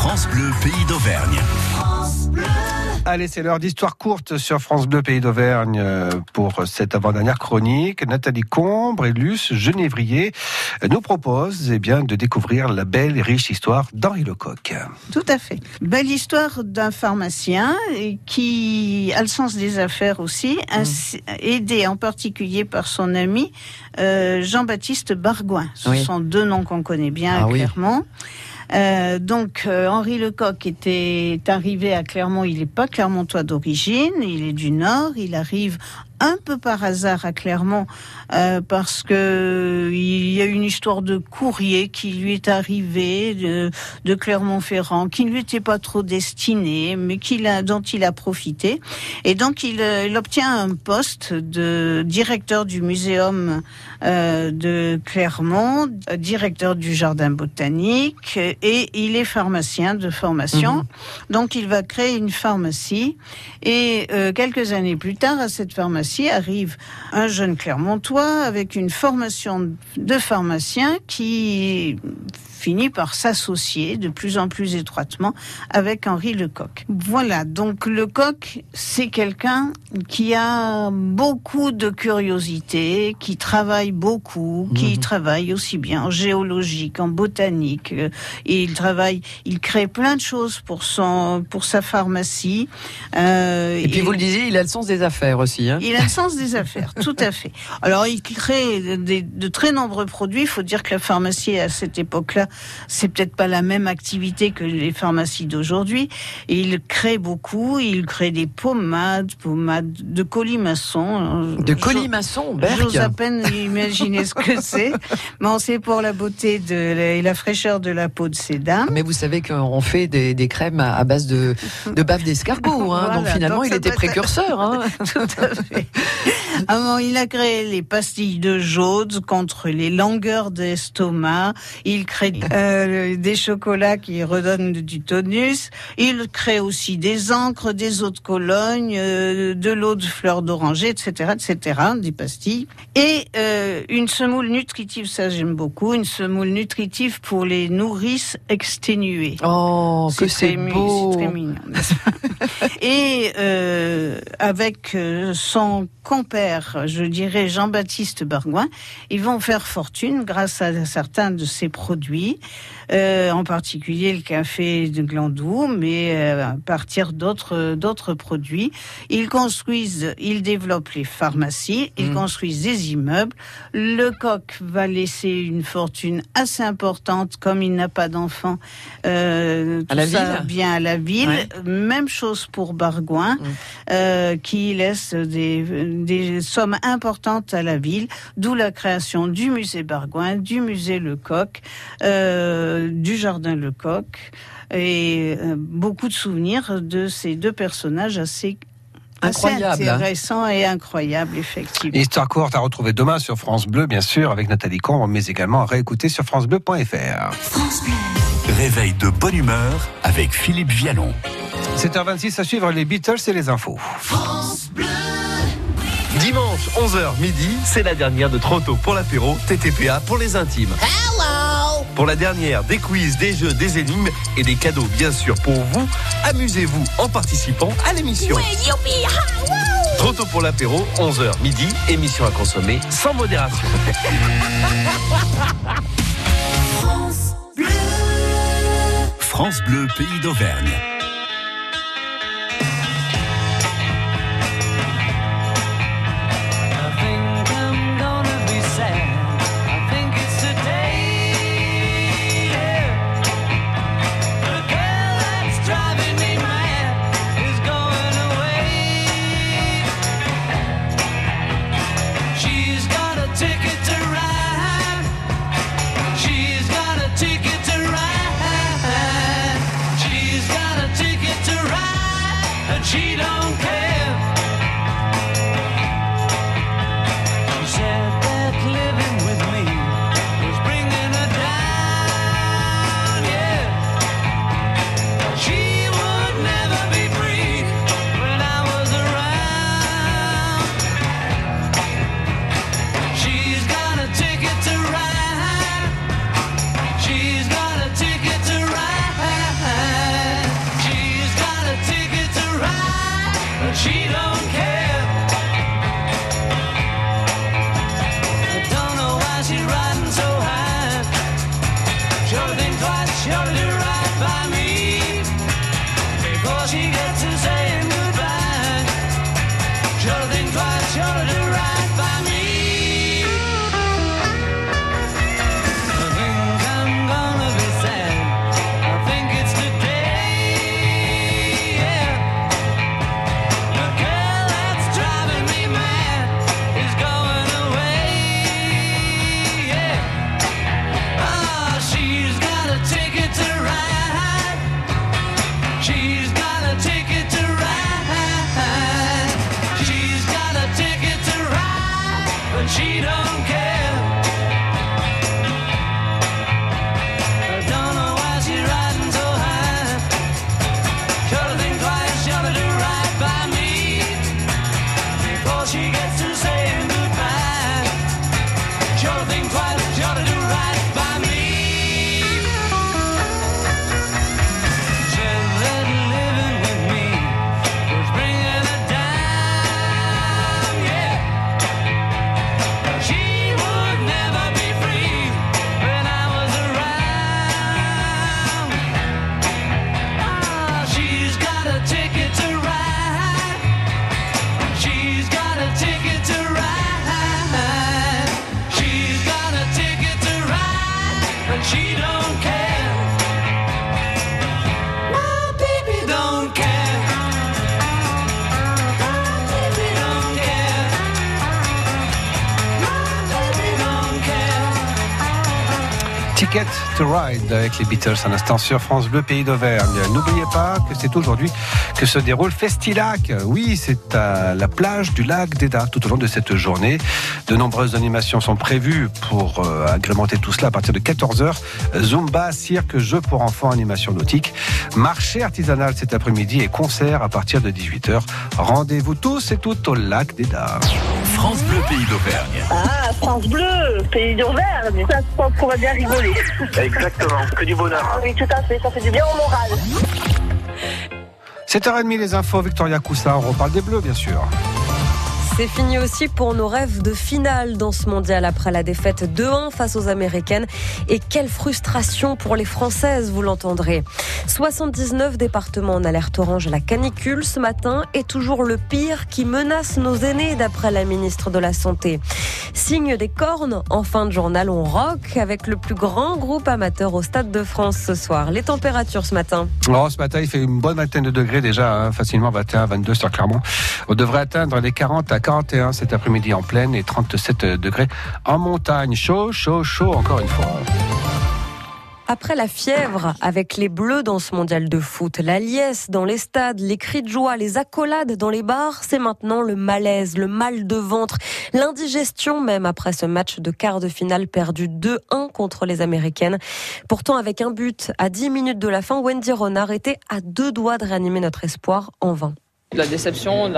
France Bleu, pays d'Auvergne. Allez, c'est l'heure d'histoire courte sur France Bleu Pays d'Auvergne euh, pour cette avant-dernière chronique. Nathalie Combre et Luce Genévrier nous proposent eh bien, de découvrir la belle et riche histoire d'Henri Lecoq. Tout à fait. Belle histoire d'un pharmacien qui a le sens des affaires aussi, aidé en particulier par son ami euh, Jean-Baptiste Bargoin. Ce sont deux noms qu'on connaît bien ah clairement. Euh, donc euh, Henri Lecoq était arrivé à Clermont, il n'est pas clermontois d'origine, il est du Nord, il arrive un peu par hasard à Clermont euh, parce que il y a une histoire de courrier qui lui est arrivé de, de Clermont-Ferrand, qui ne lui était pas trop destiné, mais qu'il a, dont il a profité. Et donc il, euh, il obtient un poste de directeur du muséum euh, de Clermont, directeur du jardin botanique, et il est pharmacien de formation. Mhm. Donc il va créer une pharmacie. Et euh, quelques années plus tard, à cette pharmacie arrive. Un jeune Clermontois avec une formation de pharmacien qui finit par s'associer de plus en plus étroitement avec Henri Lecoq. Voilà, donc Lecoq, c'est quelqu'un qui a beaucoup de curiosité, qui travaille beaucoup, qui mhm. travaille aussi bien en géologie qu'en botanique. Et euh, il travaille, il crée plein de choses pour son, pour sa pharmacie. Euh, et puis vous le disiez, il a le sens des affaires aussi. Hein il a le sens des affaires, tout à fait. Alors il crée de très nombreux produits. Il faut dire que la pharmacie à cette époque-là c'est peut-être pas la même activité que les pharmacies d'aujourd'hui. Il crée beaucoup, il crée des pommades, pommades de colimaçon. De colimaçon, J'ose à peine imaginer ce que c'est. Mais c'est pour la beauté de et la fraîcheur de la peau de ces dames. Mais vous savez qu'on fait des, crèmes à base de, de bave d'escargot, hein. donc finalement il était précurseur. Hein. Tout à fait. Avant, il a créé les pastilles de jaude contre les langueurs d'estomac. Il crée euh, des chocolats qui redonnent du tonus. Il crée aussi des encres, des eaux de Cologne, euh, de l'eau de fleurs d'oranger, etc., etc., des pastilles. Et euh, une semoule nutritive, ça j'aime beaucoup, une semoule nutritive pour les nourrices exténuées. Oh, que c'est beau. très mignon. Et avec son compère, je dirais Jean-Baptiste Bargoin, ils vont faire fortune grâce à certains de ces produits. Euh, en particulier le café de Glandou, mais euh, à partir d'autres d'autres produits. Ils construisent, ils développent les pharmacies, ils mmh. construisent des immeubles. Le coq va laisser une fortune assez importante, comme il n'a pas d'enfants. Euh, à la ville, bien à la ville. Même chose pour Bargoin, mmh. qui laisse des, des sommes importantes à la ville, d'où la création du musée Bargoin, du musée Lecoq. Euh, du jardin Lecoq et euh, beaucoup de souvenirs de ces deux personnages assez Incroyable. intéressant et incroyable, effectivement. Histoire courte à retrouver demain sur France Bleu, bien sûr, avec Nathalie Combe, mais également à réécouter sur FranceBleu.fr. France Bleu. Réveil de bonne humeur avec Philippe Vialon. 7h26 à suivre les Beatles et les infos. France Bleu. Dimanche, 11h midi, c'est la dernière de Trotto pour l'apéro, TTPA pour les intimes. Pour la dernière, des quiz, des jeux, des énigmes et des cadeaux, bien sûr, pour vous. Amusez-vous en participant à l'émission. Trop tôt pour l'apéro, 11h midi, émission à consommer sans modération. France Bleu. France Bleu, pays d'Auvergne. We don't care. Ticket to Ride avec les Beatles un instant sur France Bleu Pays d'Auvergne. N'oubliez pas que c'est aujourd'hui que se déroule Festilac. Oui, c'est à la plage du lac d'Eda tout au long de cette journée. De nombreuses animations sont prévues pour euh, agrémenter tout cela à partir de 14h. Zumba, cirque, jeux pour enfants, animation nautique, marché artisanal cet après-midi et concert à partir de 18h. Rendez-vous tous et toutes au lac d'Eda. France Bleu Pays d'Auvergne. Ah, France Bleu, Pays d'Auvergne. Ça, je pense qu'on va bien rigoler. Exactement, que du bonheur. Ah oui, tout à fait, ça fait du bien au moral. 7h30 les infos, Victoria Coussa, on reparle des Bleus bien sûr. C'est fini aussi pour nos rêves de finale dans ce mondial après la défaite 2-1 face aux Américaines. Et quelle frustration pour les Françaises, vous l'entendrez. 79 départements en alerte orange à la canicule ce matin et toujours le pire qui menace nos aînés d'après la ministre de la Santé. Signe des cornes, en fin de journal, on rock avec le plus grand groupe amateur au Stade de France ce soir. Les températures ce matin oh, Ce matin, il fait une bonne vingtaine de degrés déjà, hein, facilement 21, 22 sur Clermont. On devrait atteindre les 40 à 41 cet après-midi en pleine et 37 degrés en montagne. Chaud, chaud, chaud encore une fois. Après la fièvre avec les bleus dans ce mondial de foot, la liesse dans les stades, les cris de joie, les accolades dans les bars, c'est maintenant le malaise, le mal de ventre, l'indigestion même après ce match de quart de finale perdu 2-1 contre les Américaines. Pourtant, avec un but à 10 minutes de la fin, Wendy Renard était à deux doigts de réanimer notre espoir en vain. La déception,